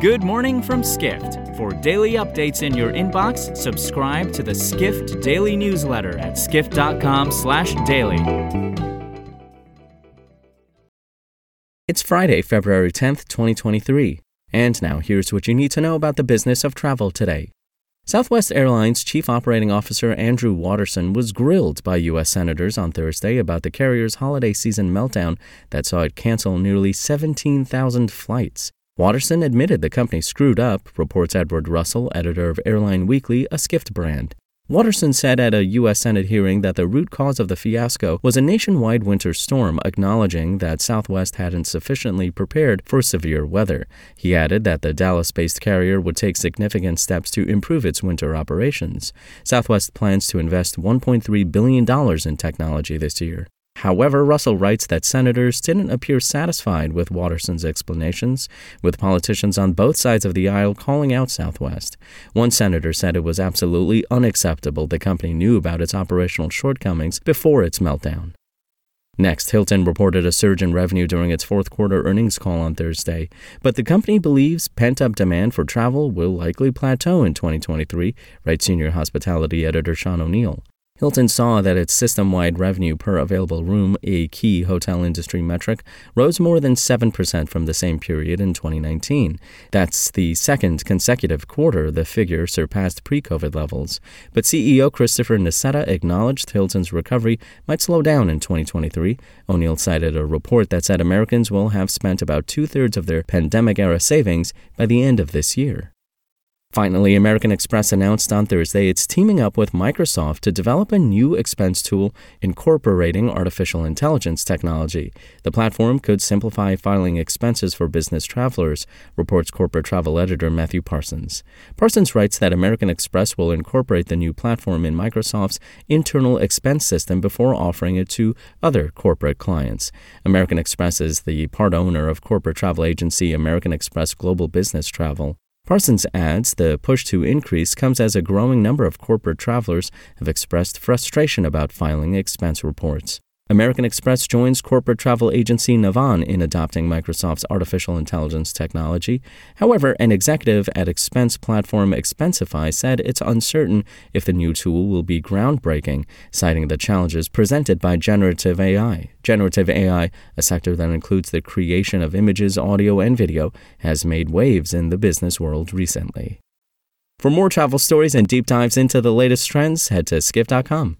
Good morning from Skift. For daily updates in your inbox, subscribe to the Skift Daily newsletter at skift.com/daily. It's Friday, February 10th, 2023. And now here's what you need to know about the business of travel today. Southwest Airlines Chief Operating Officer Andrew Watterson was grilled by U.S. senators on Thursday about the carrier's holiday season meltdown that saw it cancel nearly 17,000 flights. Watterson admitted the company screwed up, reports Edward Russell, editor of Airline Weekly, a Skift brand. Watterson said at a U.S. Senate hearing that the root cause of the fiasco was a nationwide winter storm, acknowledging that Southwest hadn't sufficiently prepared for severe weather. He added that the Dallas based carrier would take significant steps to improve its winter operations. Southwest plans to invest $1.3 billion in technology this year. However, Russell writes that senators didn't appear satisfied with Watterson's explanations, with politicians on both sides of the aisle calling out Southwest. One senator said it was absolutely unacceptable the company knew about its operational shortcomings before its meltdown. Next, Hilton reported a surge in revenue during its fourth quarter earnings call on Thursday, but the company believes pent up demand for travel will likely plateau in 2023, writes senior hospitality editor Sean O'Neill. Hilton saw that its system wide revenue per available room, a key hotel industry metric, rose more than 7% from the same period in 2019. That's the second consecutive quarter the figure surpassed pre COVID levels. But CEO Christopher Nassetta acknowledged Hilton's recovery might slow down in 2023. O'Neill cited a report that said Americans will have spent about two thirds of their pandemic era savings by the end of this year. Finally, American Express announced on Thursday it's teaming up with Microsoft to develop a new expense tool incorporating artificial intelligence technology. The platform could simplify filing expenses for business travelers, reports corporate travel editor Matthew Parsons. Parsons writes that American Express will incorporate the new platform in Microsoft's internal expense system before offering it to other corporate clients. American Express is the part owner of corporate travel agency American Express Global Business Travel. Parsons adds the push to increase comes as a growing number of corporate travelers have expressed frustration about filing expense reports. American Express joins corporate travel agency Navan in adopting Microsoft's artificial intelligence technology. However, an executive at expense platform Expensify said it's uncertain if the new tool will be groundbreaking, citing the challenges presented by generative AI. Generative AI, a sector that includes the creation of images, audio, and video, has made waves in the business world recently. For more travel stories and deep dives into the latest trends, head to skift.com.